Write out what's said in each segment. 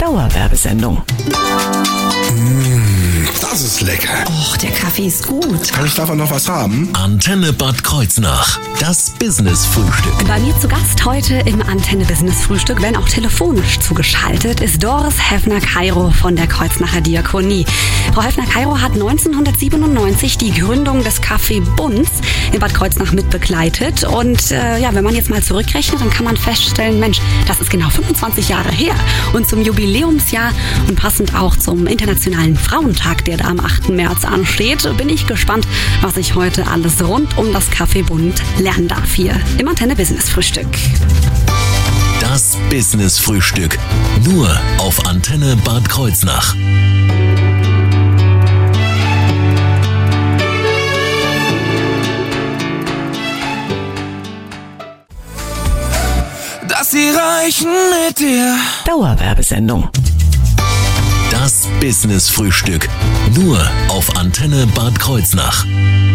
Dauerwerbesendung. Das ist lecker. Och, der Kaffee ist gut. Kann ich davon noch was haben? Antenne Bad Kreuznach. Das Business-Frühstück. Bei mir zu Gast heute im Antenne Business Frühstück, wenn auch telefonisch zugeschaltet, ist Doris Heffner-Kairo von der Kreuznacher Diakonie. Frau Heffner-Kairo hat 1997 die Gründung des Café Bunz in Bad Kreuznach mitbegleitet. Und äh, ja, wenn man jetzt mal zurückrechnet, dann kann man feststellen, Mensch, das ist genau 25 Jahre her. Und zum Jubiläumsjahr und passend auch zum Internationalen Frauentag, der da am 8. März ansteht, bin ich gespannt, was ich heute alles rund um das Café Bund lernen darf hier im Antenne Business Frühstück. Das Business-Frühstück. Nur auf Antenne Bad Kreuznach. dass sie reichen mit dir. Dauerwerbesendung. Das Business-Frühstück. Nur auf Antenne Bad Kreuznach.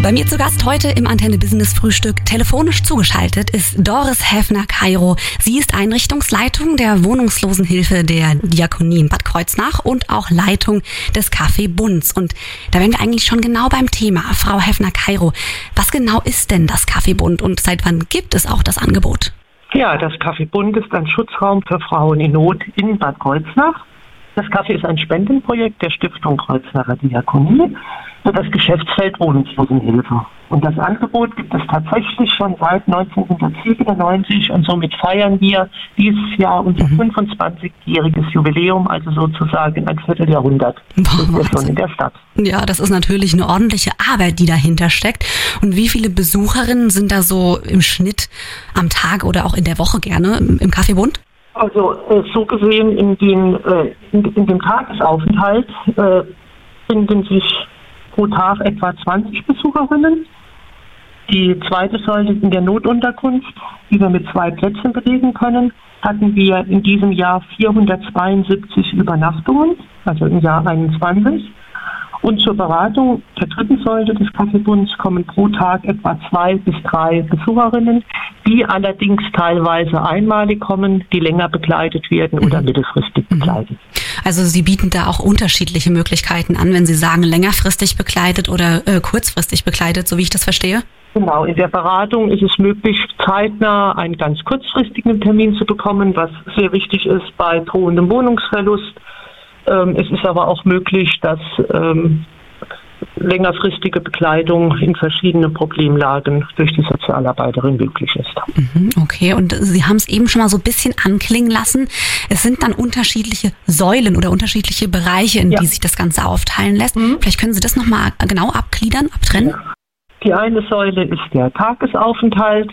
Bei mir zu Gast heute im Antenne Business Frühstück telefonisch zugeschaltet ist Doris Heffner-Kairo. Sie ist Einrichtungsleitung der Wohnungslosenhilfe der Diakonie in Bad Kreuznach und auch Leitung des Café Bunz. Und da wären wir eigentlich schon genau beim Thema. Frau Heffner-Kairo, was genau ist denn das Café Bund und seit wann gibt es auch das Angebot? Ja, das Café Bund ist ein Schutzraum für Frauen in Not in Bad Kreuznach. Das Café ist ein Spendenprojekt der Stiftung Kreuznacher Diakonie für das Geschäftsfeld Wohnungslosenhilfe. Und das Angebot gibt es tatsächlich schon seit 1997 und somit feiern wir dieses Jahr unser 25-jähriges Jubiläum, also sozusagen ein Vierteljahrhundert wir schon in der Stadt. Ja, das ist natürlich eine ordentliche Arbeit, die dahinter steckt. Und wie viele Besucherinnen sind da so im Schnitt am Tag oder auch in der Woche gerne im Café Bund? Also äh, so gesehen in dem, äh, in, in dem Tagesaufenthalt äh, finden sich pro Tag etwa 20 Besucherinnen. Die zweite Säule in der Notunterkunft, die wir mit zwei Plätzen belegen können, hatten wir in diesem Jahr 472 Übernachtungen, also im Jahr 21. Und zur Beratung der dritten Säule des Kaffeebunds kommen pro Tag etwa zwei bis drei Besucherinnen, die allerdings teilweise einmalig kommen, die länger begleitet werden oder mittelfristig begleitet. Also Sie bieten da auch unterschiedliche Möglichkeiten an, wenn Sie sagen längerfristig begleitet oder äh, kurzfristig begleitet, so wie ich das verstehe? Genau, in der Beratung ist es möglich, zeitnah einen ganz kurzfristigen Termin zu bekommen, was sehr wichtig ist bei drohendem Wohnungsverlust. Ähm, es ist aber auch möglich, dass ähm, längerfristige Begleitung in verschiedenen Problemlagen durch die Sozialarbeiterin möglich ist. Mhm, Okay, und Sie haben es eben schon mal so ein bisschen anklingen lassen. Es sind dann unterschiedliche Säulen oder unterschiedliche Bereiche, in Ja. die sich das Ganze aufteilen lässt. Vielleicht können Sie das nochmal genau abgliedern, abtrennen? Die eine Säule ist der Tagesaufenthalt,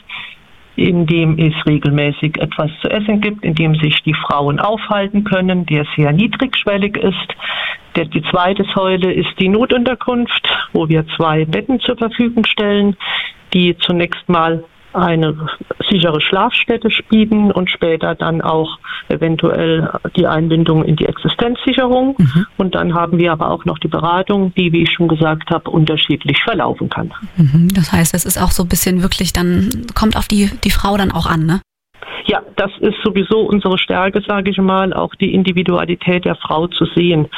in dem es regelmäßig etwas zu essen gibt, in dem sich die Frauen aufhalten können, der sehr niedrigschwellig ist. Die zweite Säule ist die Notunterkunft, wo wir zwei Betten zur Verfügung stellen, die zunächst mal eine sichere Schlafstätte bieten und später dann auch eventuell die Einbindung in die Existenzsicherung. Und dann haben wir aber auch noch die Beratung, die, wie ich schon gesagt habe, unterschiedlich verlaufen kann. Mhm, Das heißt, es ist auch so ein bisschen wirklich dann, kommt auf die, die Frau dann auch an, ne? Ja, das ist sowieso unsere Stärke, sage ich mal, auch die Individualität der Frau zu sehen.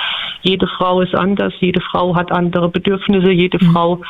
Jede Frau ist anders, jede Frau hat andere Bedürfnisse, jede Frau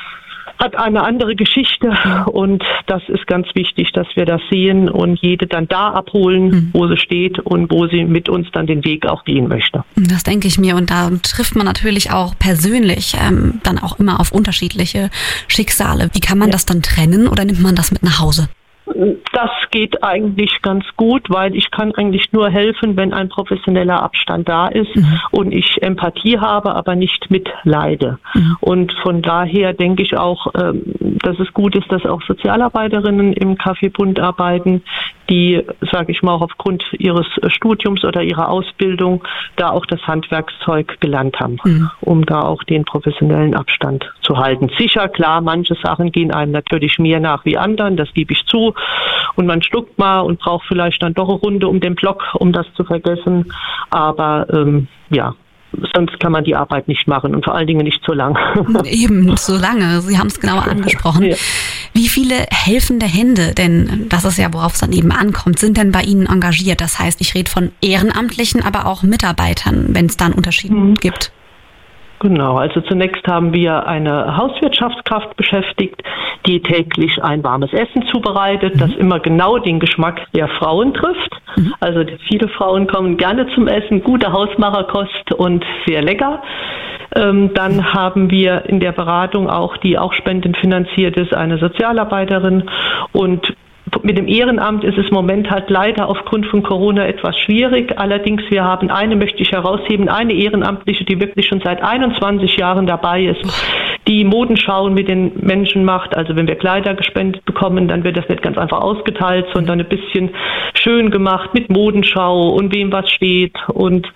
hat eine andere Geschichte und das ist ganz wichtig, dass wir das sehen und jede dann da abholen, wo sie steht und wo sie mit uns dann den Weg auch gehen möchte. Das denke ich mir. Und da trifft man natürlich auch persönlich ähm, dann auch immer auf unterschiedliche Schicksale. Wie kann man das dann trennen oder nimmt man das mit nach Hause? Das geht eigentlich ganz gut, weil ich kann eigentlich nur helfen, wenn ein professioneller Abstand da ist und ich Empathie habe, aber nicht mitleide. Und von daher denke ich auch, ähm, dass es gut ist, dass auch Sozialarbeiterinnen im Café Bund arbeiten, die, sage ich mal, auch aufgrund ihres Studiums oder ihrer Ausbildung da auch das Handwerkszeug gelernt haben, um da auch den professionellen Abstand zu halten. Sicher, klar, manche Sachen gehen einem natürlich mehr nach wie anderen, das gebe ich zu. Und man schluckt mal und braucht vielleicht dann doch eine Runde um den Block, um das zu vergessen. Aber ähm, ja, sonst kann man die Arbeit nicht machen und vor allen Dingen nicht so lang. Eben, so lange. Sie haben es genau angesprochen. Ja. Wie viele helfende Hände, denn das ist ja, worauf es dann eben ankommt, sind denn bei Ihnen engagiert? Das heißt, ich rede von Ehrenamtlichen, aber auch Mitarbeitern, wenn es da einen Unterschied mhm. gibt. Genau, also zunächst haben wir eine Hauswirtschaftskraft beschäftigt, die täglich ein warmes Essen zubereitet, mhm. das immer genau den Geschmack der Frauen trifft. Mhm. Also viele Frauen kommen gerne zum Essen, gute Hausmacherkost und sehr lecker. Ähm, dann haben wir in der Beratung auch, die auch spendenfinanziert ist, eine Sozialarbeiterin und mit dem Ehrenamt ist es im Moment halt leider aufgrund von Corona etwas schwierig. Allerdings, wir haben eine, möchte ich herausheben, eine Ehrenamtliche, die wirklich schon seit 21 Jahren dabei ist, die Modenschauen mit den Menschen macht. Also wenn wir Kleider gespendet bekommen, dann wird das nicht ganz einfach ausgeteilt, sondern ein bisschen schön gemacht mit Modenschau und wem was steht und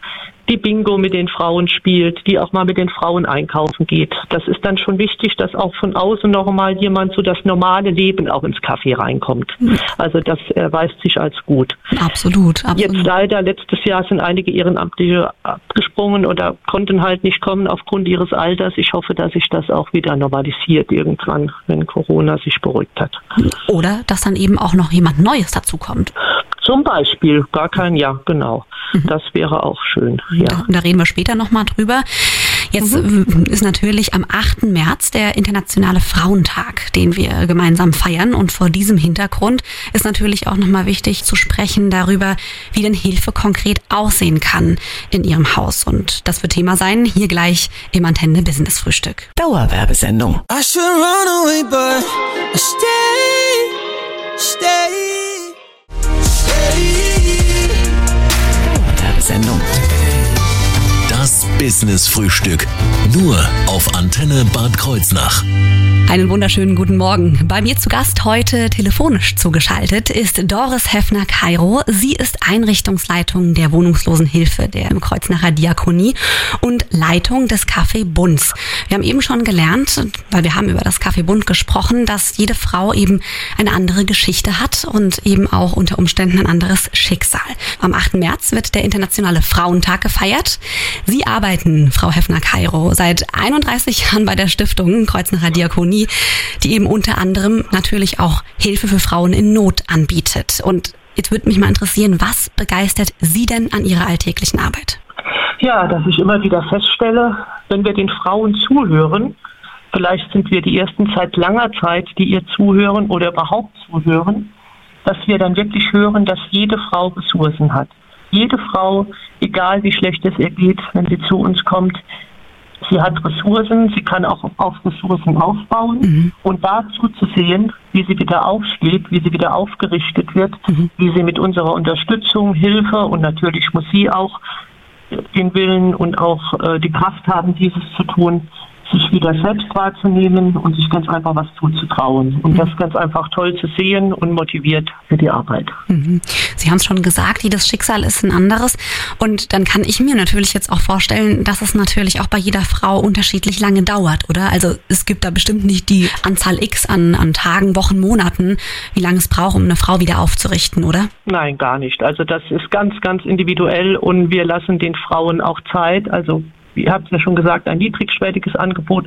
die Bingo mit den Frauen spielt, die auch mal mit den Frauen einkaufen geht. Das ist dann schon wichtig, dass auch von außen noch mal jemand so das normale Leben auch ins Café reinkommt. Also das erweist sich als gut. Absolut, absolut. Jetzt leider, letztes Jahr sind einige Ehrenamtliche abgesprungen oder konnten halt nicht kommen aufgrund ihres Alters. Ich hoffe, dass sich das auch wieder normalisiert irgendwann, wenn Corona sich beruhigt hat. Oder dass dann eben auch noch jemand Neues dazu kommt. Zum Beispiel, gar kein Ja, genau. Mhm. Das wäre auch schön. Ja. Da, da reden wir später nochmal drüber. Jetzt mhm. ist natürlich am 8. März der Internationale Frauentag, den wir gemeinsam feiern. Und vor diesem Hintergrund ist natürlich auch nochmal wichtig zu sprechen darüber, wie denn Hilfe konkret aussehen kann in Ihrem Haus. Und das wird Thema sein, hier gleich im Antenne Business Frühstück. Dauerwerbesendung. I should run away, but I stay, stay. Sendung. Business Frühstück. Nur auf Antenne Bad Kreuznach. Einen wunderschönen guten Morgen. Bei mir zu Gast heute telefonisch zugeschaltet ist Doris Heffner-Kairo. Sie ist Einrichtungsleitung der Wohnungslosenhilfe der Kreuznacher Diakonie und Leitung des Café Bunds. Wir haben eben schon gelernt, weil wir haben über das Café Bund gesprochen, dass jede Frau eben eine andere Geschichte hat und eben auch unter Umständen ein anderes Schicksal. Am 8. März wird der Internationale Frauentag gefeiert. Sie arbeiten, Frau Heffner-Kairo, seit 31 Jahren bei der Stiftung Kreuznacher Diakonie die eben unter anderem natürlich auch Hilfe für Frauen in Not anbietet. Und jetzt würde mich mal interessieren, was begeistert Sie denn an Ihrer alltäglichen Arbeit? Ja, dass ich immer wieder feststelle, wenn wir den Frauen zuhören, vielleicht sind wir die ersten seit langer Zeit, die ihr zuhören oder überhaupt zuhören, dass wir dann wirklich hören, dass jede Frau Ressourcen hat. Jede Frau, egal wie schlecht es ihr geht, wenn sie zu uns kommt, Sie hat Ressourcen, sie kann auch auf Ressourcen aufbauen mhm. und dazu zu sehen, wie sie wieder aufsteht, wie sie wieder aufgerichtet wird, mhm. wie sie mit unserer Unterstützung, Hilfe und natürlich muss sie auch den Willen und auch äh, die Kraft haben, dieses zu tun, sich wieder selbst wahrzunehmen und sich ganz einfach was zuzutrauen. Und das ganz einfach toll zu sehen und motiviert für die Arbeit. Mhm. Sie haben es schon gesagt, jedes Schicksal ist ein anderes. Und dann kann ich mir natürlich jetzt auch vorstellen, dass es natürlich auch bei jeder Frau unterschiedlich lange dauert, oder? Also es gibt da bestimmt nicht die Anzahl X an, an Tagen, Wochen, Monaten, wie lange es braucht, um eine Frau wieder aufzurichten, oder? Nein, gar nicht. Also das ist ganz, ganz individuell und wir lassen den Frauen auch Zeit. Also ihr habt es ja schon gesagt, ein niedrigschwelliges Angebot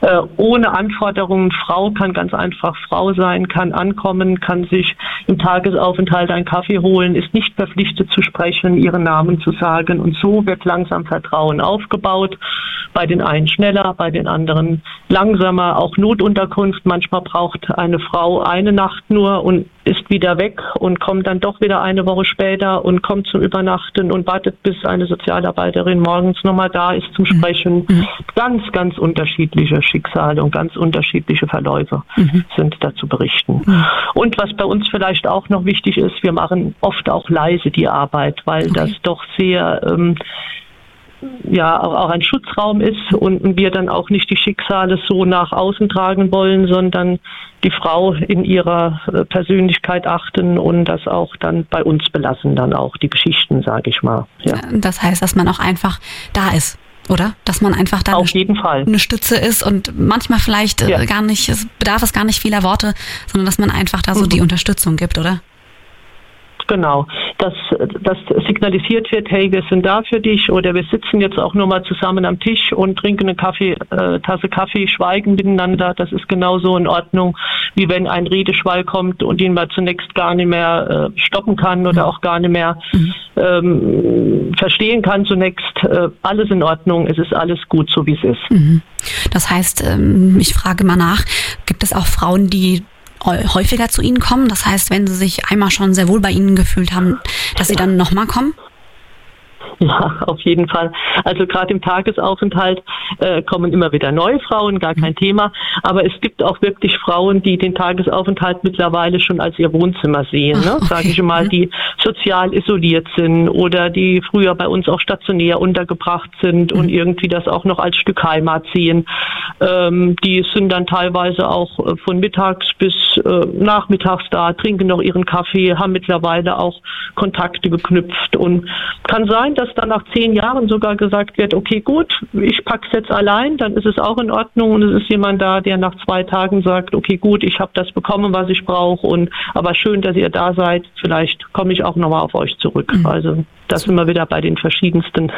äh, ohne Anforderungen. Frau kann ganz einfach Frau sein, kann ankommen, kann sich im Tagesaufenthalt einen Kaffee holen, ist nicht verpflichtet zu sprechen, ihren Namen zu sagen. Und so wird langsam Vertrauen aufgebaut. Bei den einen schneller, bei den anderen langsamer. Auch Notunterkunft. Manchmal braucht eine Frau eine Nacht nur und ist wieder weg und kommt dann doch wieder eine Woche später und kommt zum Übernachten und wartet, bis eine Sozialarbeiterin morgens nochmal da ist zum mhm. Sprechen. Mhm. Ganz, ganz unterschiedliche Schicksale und ganz unterschiedliche Verläufe mhm. sind da zu berichten. Mhm. Und was bei uns vielleicht auch noch wichtig ist, wir machen oft auch leise die Arbeit, weil okay. das doch sehr ähm, ja auch ein Schutzraum ist und wir dann auch nicht die Schicksale so nach außen tragen wollen, sondern die Frau in ihrer äh, Persönlichkeit achten und das auch dann bei uns belassen, dann auch die Geschichten, sage ich mal. Ja. Das heißt, dass man auch einfach da ist. Oder? Dass man einfach da Auf jeden Fall. eine Stütze ist und manchmal vielleicht äh, ja. gar nicht, es bedarf es gar nicht vieler Worte, sondern dass man einfach da so mhm. die Unterstützung gibt, oder? Genau. dass, dass signalisiert wird, hey, wir sind da für dich oder wir sitzen jetzt auch nur mal zusammen am Tisch und trinken eine Kaffee, äh, Tasse Kaffee, schweigen miteinander. Das ist genauso in Ordnung, wie wenn ein Redeschwall kommt und ihn mal zunächst gar nicht mehr äh, stoppen kann oder auch gar nicht mehr mhm. ähm, verstehen kann zunächst. Äh, alles in Ordnung, es ist alles gut, so wie es ist. Mhm. Das heißt, ähm, ich frage mal nach, gibt es auch Frauen, die häufiger zu Ihnen kommen? Das heißt, wenn Sie sich einmal schon sehr wohl bei Ihnen gefühlt haben, dass Sie dann nochmal kommen? Ja, auf jeden Fall. Also gerade im Tagesaufenthalt äh, kommen immer wieder neue Frauen, gar kein Thema. Aber es gibt auch wirklich Frauen, die den Tagesaufenthalt mittlerweile schon als ihr Wohnzimmer sehen, ne? okay. sage ich mal, die sozial isoliert sind oder die früher bei uns auch stationär untergebracht sind mhm. und irgendwie das auch noch als Stück Heimat sehen. Ähm, die sind dann teilweise auch äh, von mittags bis äh, nachmittags da, trinken noch ihren Kaffee, haben mittlerweile auch Kontakte geknüpft und kann sein, dass dann nach zehn Jahren sogar gesagt wird, okay, gut, ich pack's jetzt allein, dann ist es auch in Ordnung und es ist jemand da, der nach zwei Tagen sagt, okay, gut, ich habe das bekommen, was ich brauche und aber schön, dass ihr da seid. Vielleicht komme ich auch nochmal auf euch zurück. Mhm. Also das wir wieder bei den verschiedensten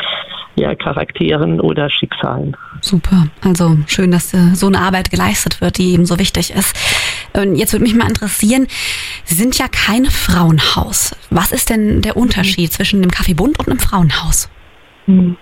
ja, Charakteren oder Schicksalen. Super. Also schön, dass äh, so eine Arbeit geleistet wird, die eben so wichtig ist. Jetzt würde mich mal interessieren, Sie sind ja kein Frauenhaus. Was ist denn der Unterschied zwischen dem Kaffeebund und einem Frauenhaus? Mhm.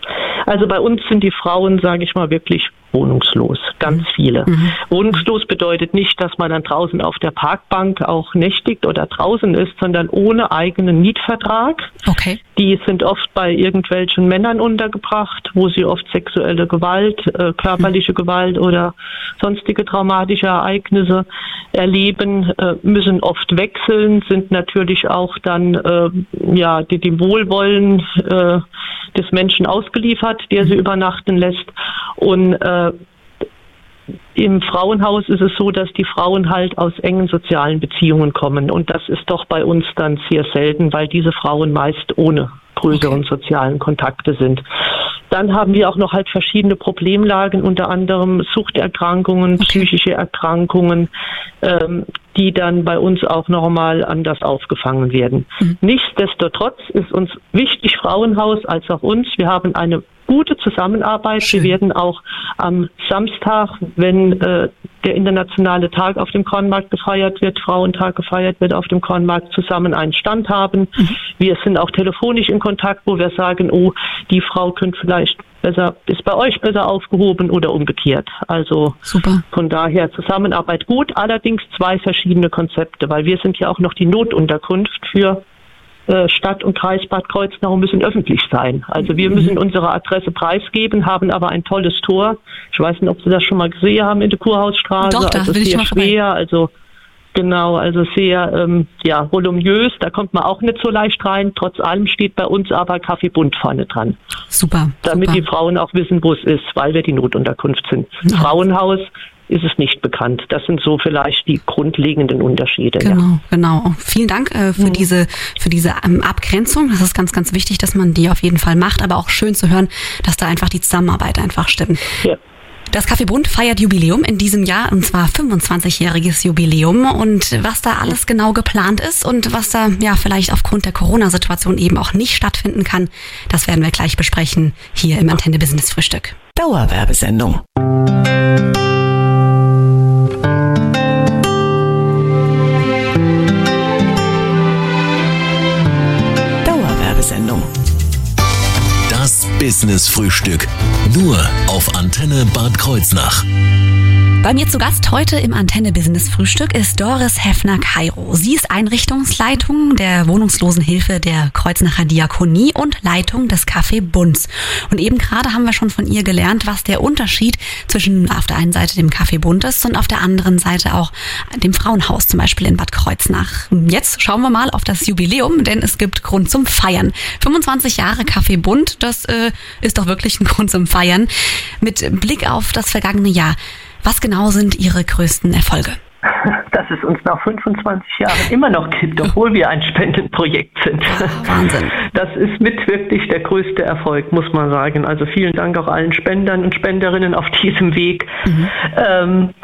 Also bei uns sind die Frauen, sage ich mal, wirklich wohnungslos, ganz mhm. viele. Mhm. Wohnungslos bedeutet nicht, dass man dann draußen auf der Parkbank auch nächtigt oder draußen ist, sondern ohne eigenen Mietvertrag. Okay. Die sind oft bei irgendwelchen Männern untergebracht, wo sie oft sexuelle Gewalt, äh, körperliche mhm. Gewalt oder sonstige traumatische Ereignisse erleben, äh, müssen oft wechseln, sind natürlich auch dann äh, ja die dem Wohlwollen äh, des Menschen ausgeliefert, der sie mhm. übernachten lässt und äh, im Frauenhaus ist es so, dass die Frauen halt aus engen sozialen Beziehungen kommen. Und das ist doch bei uns dann sehr selten, weil diese Frauen meist ohne größeren okay. sozialen Kontakte sind. Dann haben wir auch noch halt verschiedene Problemlagen, unter anderem Suchterkrankungen, okay. psychische Erkrankungen, ähm, die dann bei uns auch nochmal anders aufgefangen werden. Mhm. Nichtsdestotrotz ist uns wichtig, Frauenhaus als auch uns. Wir haben eine gute Zusammenarbeit. Schön. Wir werden auch am Samstag, wenn äh, der internationale Tag auf dem Kornmarkt gefeiert wird, Frauentag gefeiert wird auf dem Kornmarkt, zusammen einen Stand haben. Mhm. Wir sind auch telefonisch in Kontakt, wo wir sagen, oh, die Frau könnte vielleicht besser, ist bei euch besser aufgehoben oder umgekehrt. Also Super. von daher Zusammenarbeit gut, allerdings zwei verschiedene Konzepte, weil wir sind ja auch noch die Notunterkunft für Stadt und Kreis Bad Kreuznach müssen öffentlich sein. Also wir müssen unsere Adresse preisgeben, haben aber ein tolles Tor. Ich weiß nicht, ob Sie das schon mal gesehen haben in der Kurhausstraße. Doch, da also will sehr ich schwer, also Genau, also sehr ähm, ja, voluminös, da kommt man auch nicht so leicht rein. Trotz allem steht bei uns aber Kaffeebund vorne dran. Super. Damit super. die Frauen auch wissen, wo es ist, weil wir die Notunterkunft sind. Ja. Frauenhaus ist es nicht bekannt. Das sind so vielleicht die grundlegenden Unterschiede. Genau, ja. genau. Vielen Dank äh, für mhm. diese für diese ähm, Abgrenzung. Das ist ganz, ganz wichtig, dass man die auf jeden Fall macht. Aber auch schön zu hören, dass da einfach die Zusammenarbeit einfach stimmt. Ja. Das Café Bund feiert Jubiläum in diesem Jahr und zwar 25-jähriges Jubiläum und was da alles genau geplant ist und was da ja vielleicht aufgrund der Corona-Situation eben auch nicht stattfinden kann, das werden wir gleich besprechen hier im Antenne Business Frühstück. Dauerwerbesendung. Business Frühstück. Nur auf Antenne Bad Kreuznach. Bei mir zu Gast heute im Antenne Business Frühstück ist Doris Heffner Kairo. Sie ist Einrichtungsleitung der Wohnungslosenhilfe der Kreuznacher Diakonie und Leitung des Café Bunds. Und eben gerade haben wir schon von ihr gelernt, was der Unterschied zwischen auf der einen Seite dem Café Bund ist und auf der anderen Seite auch dem Frauenhaus, zum Beispiel in Bad Kreuznach. Jetzt schauen wir mal auf das Jubiläum, denn es gibt Grund zum Feiern. 25 Jahre Café Bund, das äh, ist doch wirklich ein Grund zum Feiern. Mit Blick auf das vergangene Jahr. Was genau sind Ihre größten Erfolge? Dass es uns nach 25 Jahren immer noch gibt, obwohl wir ein Spendenprojekt sind. Wahnsinn. Das ist mit wirklich der größte Erfolg, muss man sagen. Also vielen Dank auch allen Spendern und Spenderinnen auf diesem Weg. Mhm. Ähm,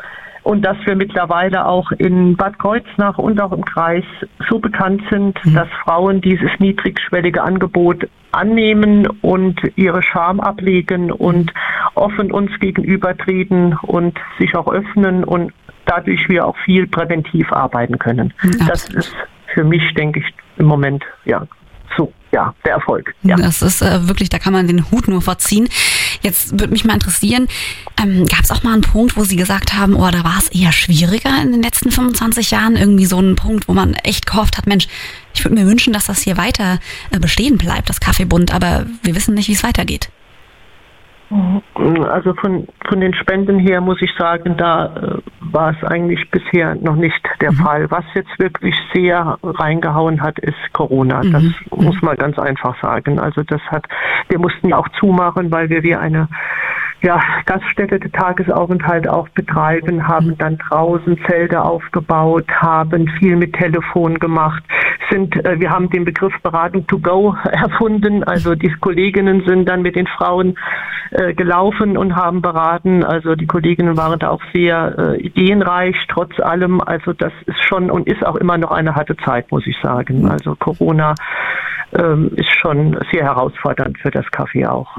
und dass wir mittlerweile auch in Bad Kreuznach und auch im Kreis so bekannt sind, mhm. dass Frauen dieses niedrigschwellige Angebot annehmen und ihre Scham ablegen und offen uns gegenübertreten und sich auch öffnen und dadurch wir auch viel präventiv arbeiten können. Mhm. Das ist für mich, denke ich, im Moment ja so ja der Erfolg. Ja. Das ist äh, wirklich, da kann man den Hut nur vorziehen. Jetzt würde mich mal interessieren, ähm, gab es auch mal einen Punkt, wo Sie gesagt haben, oh, da war es eher schwieriger in den letzten 25 Jahren? Irgendwie so einen Punkt, wo man echt gehofft hat, Mensch, ich würde mir wünschen, dass das hier weiter äh, bestehen bleibt, das Kaffeebund, aber wir wissen nicht, wie es weitergeht. Also von, von den Spenden her muss ich sagen, da äh, war es eigentlich bisher noch nicht der mhm. Fall. Was jetzt wirklich sehr reingehauen hat, ist Corona. Mhm. Das mhm. muss man ganz einfach sagen. Also das hat, wir mussten ja auch zumachen, weil wir wie eine ja, Gaststätte Tagesaufenthalt auch betreiben, haben dann draußen Zelte aufgebaut, haben viel mit Telefon gemacht, sind, äh, wir haben den Begriff Beratung to go erfunden. Also die Kolleginnen sind dann mit den Frauen äh, gelaufen und haben beraten. Also die Kolleginnen waren da auch sehr äh, ideenreich, trotz allem. Also das ist schon und ist auch immer noch eine harte Zeit, muss ich sagen. Also Corona ähm, ist schon sehr herausfordernd für das Café auch.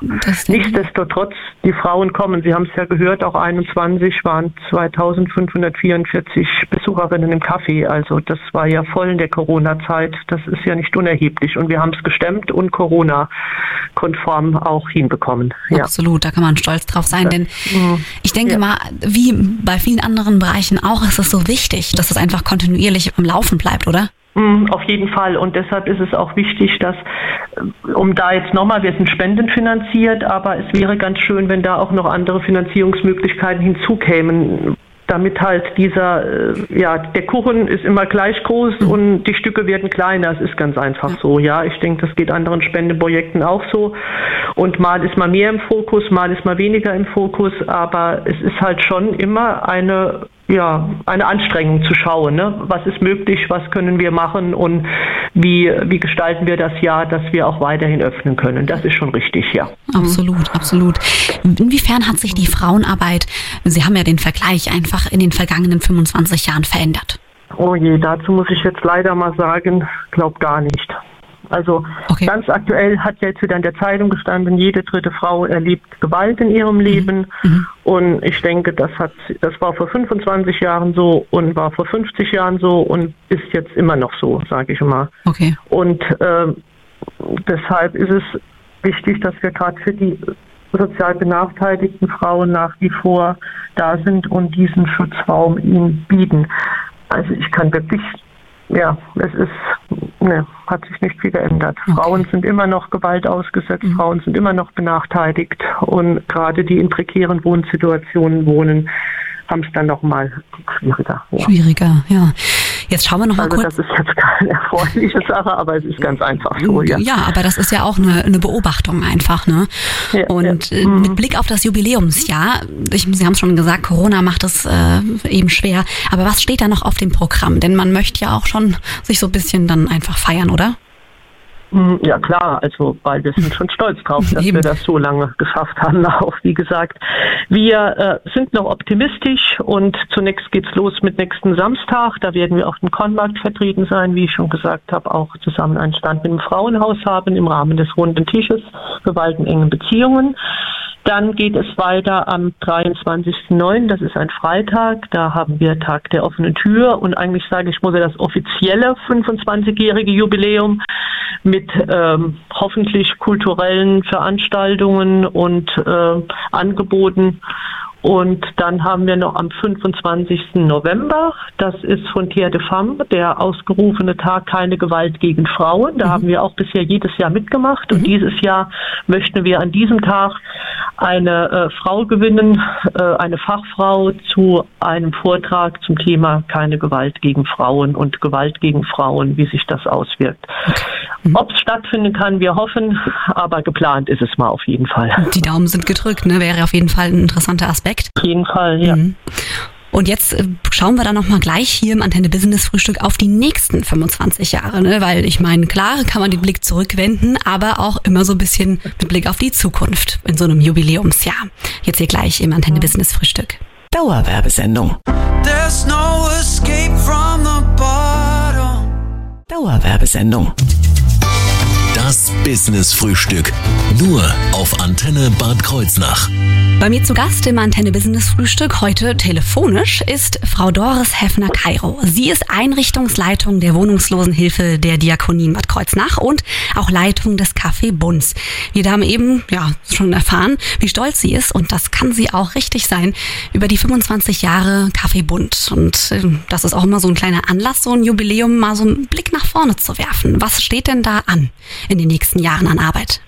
Nichtsdestotrotz, die Frauen kommen, Sie haben es ja gehört, auch 21 waren 2544 Besucherinnen im Café. Also das war ja voll in der Corona-Zeit. Das ist ja nicht unerheblich. Und wir haben es gestemmt und Corona-konform auch hinbekommen. Ja. Absolut, da kann man stolz drauf sein. Denn mhm. ich denke ja. mal, wie bei vielen anderen Bereichen auch, ist es so wichtig, dass es einfach kontinuierlich am Laufen bleibt, oder? Mm, auf jeden Fall. Und deshalb ist es auch wichtig, dass, äh, um da jetzt nochmal, wir sind spendenfinanziert, aber es wäre ganz schön, wenn da auch noch andere Finanzierungsmöglichkeiten hinzukämen, damit halt dieser, äh, ja, der Kuchen ist immer gleich groß mhm. und die Stücke werden kleiner. Es ist ganz einfach so, ja. Ich denke, das geht anderen Spendeprojekten auch so. Und mal ist man mehr im Fokus, mal ist man weniger im Fokus, aber es ist halt schon immer eine ja, eine Anstrengung zu schauen. Ne? Was ist möglich, was können wir machen und wie, wie gestalten wir das Jahr, dass wir auch weiterhin öffnen können. Das ist schon richtig, ja. Absolut, absolut. Inwiefern hat sich die Frauenarbeit, Sie haben ja den Vergleich einfach in den vergangenen 25 Jahren verändert? Oh je, dazu muss ich jetzt leider mal sagen, glaub gar nicht. Also okay. ganz aktuell hat jetzt wieder in der Zeitung gestanden, jede dritte Frau erlebt Gewalt in ihrem mhm. Leben. Mhm. Und ich denke, das hat, das war vor 25 Jahren so und war vor 50 Jahren so und ist jetzt immer noch so, sage ich mal. Okay. Und äh, deshalb ist es wichtig, dass wir gerade für die sozial benachteiligten Frauen nach wie vor da sind und diesen Schutzraum ihnen bieten. Also ich kann wirklich ja, es ist, ne, hat sich nicht viel geändert. Okay. Frauen sind immer noch Gewalt ausgesetzt, mhm. Frauen sind immer noch benachteiligt und gerade die in prekären Wohnsituationen wohnen, haben es dann noch mal schwieriger. Ja. Schwieriger, ja. Jetzt schauen wir noch mal also kurz. Das ist jetzt keine erfreuliche Sache, aber es ist ganz einfach so. Ja, ja aber das ist ja auch eine, eine Beobachtung einfach. Ne? Ja, Und ja. Äh, mhm. mit Blick auf das Jubiläumsjahr, ich, Sie haben es schon gesagt, Corona macht es äh, eben schwer. Aber was steht da noch auf dem Programm? Denn man möchte ja auch schon sich so ein bisschen dann einfach feiern, oder? Hm, ja klar, also weil wir sind schon stolz drauf, dass Eben. wir das so lange geschafft haben. Auch wie gesagt, wir äh, sind noch optimistisch und zunächst geht's los mit nächsten Samstag. Da werden wir auf dem Konmarkt vertreten sein, wie ich schon gesagt habe, auch zusammen einen Stand mit dem Frauenhaus haben im Rahmen des runden Tisches für Walden engen Beziehungen. Dann geht es weiter am 23.09., das ist ein Freitag, da haben wir Tag der offenen Tür und eigentlich sage ich, muss ja das offizielle 25-jährige Jubiläum mit ähm, hoffentlich kulturellen Veranstaltungen und äh, Angeboten und dann haben wir noch am 25. November, das ist von Tier de Femme, der ausgerufene Tag Keine Gewalt gegen Frauen. Da mhm. haben wir auch bisher jedes Jahr mitgemacht. Und mhm. dieses Jahr möchten wir an diesem Tag eine äh, Frau gewinnen, äh, eine Fachfrau zu einem Vortrag zum Thema Keine Gewalt gegen Frauen und Gewalt gegen Frauen, wie sich das auswirkt. Mhm. Ob es stattfinden kann, wir hoffen, aber geplant ist es mal auf jeden Fall. Die Daumen sind gedrückt, ne? wäre auf jeden Fall ein interessanter Aspekt. Aspekt. Auf jeden Fall, ja. Mhm. Und jetzt äh, schauen wir dann nochmal gleich hier im Antenne Business Frühstück auf die nächsten 25 Jahre, ne? weil ich meine, klar kann man den Blick zurückwenden, aber auch immer so ein bisschen mit Blick auf die Zukunft in so einem Jubiläumsjahr. Jetzt hier gleich im Antenne Business Frühstück. Dauerwerbesendung. There's no escape from the bottom. Dauerwerbesendung. Das Business Frühstück. Nur auf Antenne Bad Kreuznach. Bei mir zu Gast im Antenne Business Frühstück heute telefonisch ist Frau Doris Heffner-Kairo. Sie ist Einrichtungsleitung der Wohnungslosenhilfe der Diakonie Bad Kreuznach und auch Leitung des Café Bunz. Wir haben eben ja schon erfahren, wie stolz sie ist und das kann sie auch richtig sein über die 25 Jahre Café Bund. Und äh, das ist auch immer so ein kleiner Anlass, so ein Jubiläum, mal so einen Blick nach vorne zu werfen. Was steht denn da an in den nächsten Jahren an Arbeit?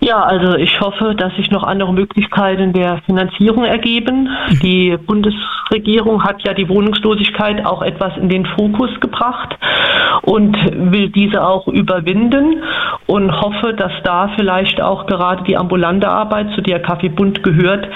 Ja, also ich hoffe, dass sich noch andere Möglichkeiten der Finanzierung ergeben. Die Bundesregierung hat ja die Wohnungslosigkeit auch etwas in den Fokus gebracht und will diese auch überwinden und hoffe, dass da vielleicht auch gerade die ambulante Arbeit, zu der Kaffee Bund gehört,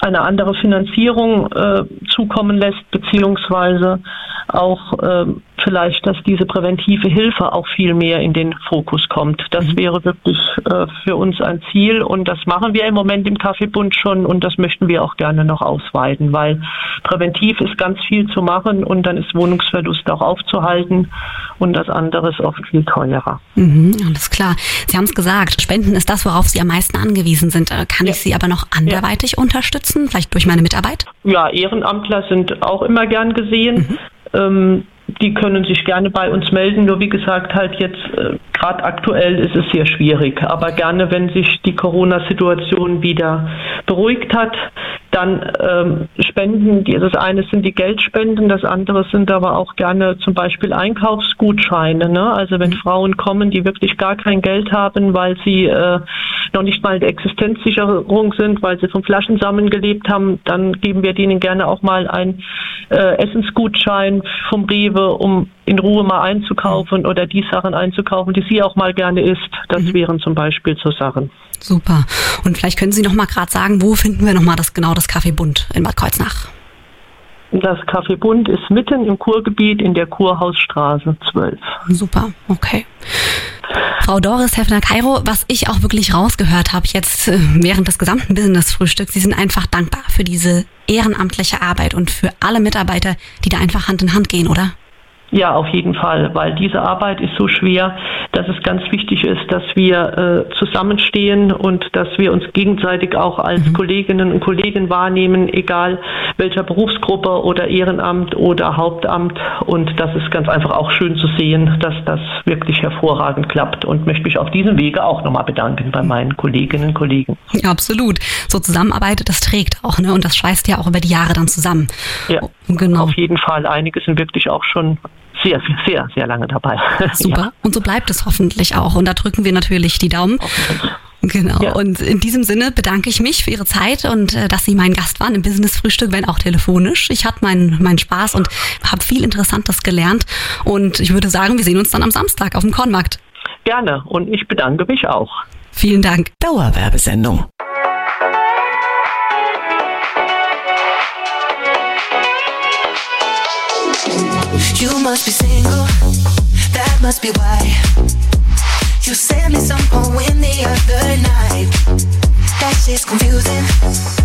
eine andere Finanzierung äh, zukommen lässt, beziehungsweise auch äh, vielleicht, dass diese präventive Hilfe auch viel mehr in den Fokus kommt. Das mhm. wäre wirklich äh, für uns ein Ziel und das machen wir im Moment im Kaffeebund schon und das möchten wir auch gerne noch ausweiten, weil präventiv ist ganz viel zu machen und dann ist Wohnungsverlust auch aufzuhalten und das andere ist oft viel teurer. Mhm, alles klar. Sie haben es gesagt, Spenden ist das, worauf Sie am meisten angewiesen sind. Äh, kann ja. ich Sie aber noch anderweitig ja. unterstützen, vielleicht durch meine Mitarbeit? Ja, Ehrenamtler sind auch immer gern gesehen. Mhm. Ähm, die können sich gerne bei uns melden. Nur wie gesagt, halt jetzt äh, gerade aktuell ist es sehr schwierig. Aber gerne, wenn sich die Corona-Situation wieder beruhigt hat, dann ähm, Spenden. Das eine sind die Geldspenden, das andere sind aber auch gerne zum Beispiel Einkaufsgutscheine. Ne? Also wenn Frauen kommen, die wirklich gar kein Geld haben, weil sie äh, noch nicht mal in der Existenzsicherung sind, weil sie vom Flaschensammeln gelebt haben, dann geben wir denen gerne auch mal einen äh, Essensgutschein vom Rewe, um in Ruhe mal einzukaufen oder die Sachen einzukaufen, die sie auch mal gerne isst. Das mhm. wären zum Beispiel so Sachen. Super. Und vielleicht können Sie noch mal gerade sagen, wo finden wir noch mal das genau das Café Bund in Bad Kreuznach? Das Café Bund ist mitten im Kurgebiet in der Kurhausstraße 12. Super, okay. Frau Doris Heffner-Kairo, was ich auch wirklich rausgehört habe jetzt äh, während des gesamten Business-Frühstücks, Sie sind einfach dankbar für diese ehrenamtliche Arbeit und für alle Mitarbeiter, die da einfach Hand in Hand gehen, oder? Ja, auf jeden Fall, weil diese Arbeit ist so schwer, dass es ganz wichtig ist, dass wir äh, zusammenstehen und dass wir uns gegenseitig auch als mhm. Kolleginnen und Kollegen wahrnehmen, egal welcher Berufsgruppe oder Ehrenamt oder Hauptamt. Und das ist ganz einfach auch schön zu sehen, dass das wirklich hervorragend klappt und möchte mich auf diesem Wege auch nochmal bedanken bei meinen Kolleginnen und Kollegen. Ja, absolut. So Zusammenarbeit, das trägt auch, ne? Und das schweißt ja auch über die Jahre dann zusammen. Ja, genau. Auf jeden Fall. Einige sind wirklich auch schon sehr, sehr, sehr lange dabei. Super. Ja. Und so bleibt es hoffentlich auch. Und da drücken wir natürlich die Daumen. Genau. Ja. Und in diesem Sinne bedanke ich mich für Ihre Zeit und äh, dass Sie mein Gast waren im Business Frühstück, wenn auch telefonisch. Ich hatte meinen meinen Spaß und habe viel Interessantes gelernt. Und ich würde sagen, wir sehen uns dann am Samstag auf dem Kornmarkt. Gerne. Und ich bedanke mich auch. Vielen Dank. Dauerwerbesendung. You must be single, that must be why. You sent me some poem the other night. That shit's confusing.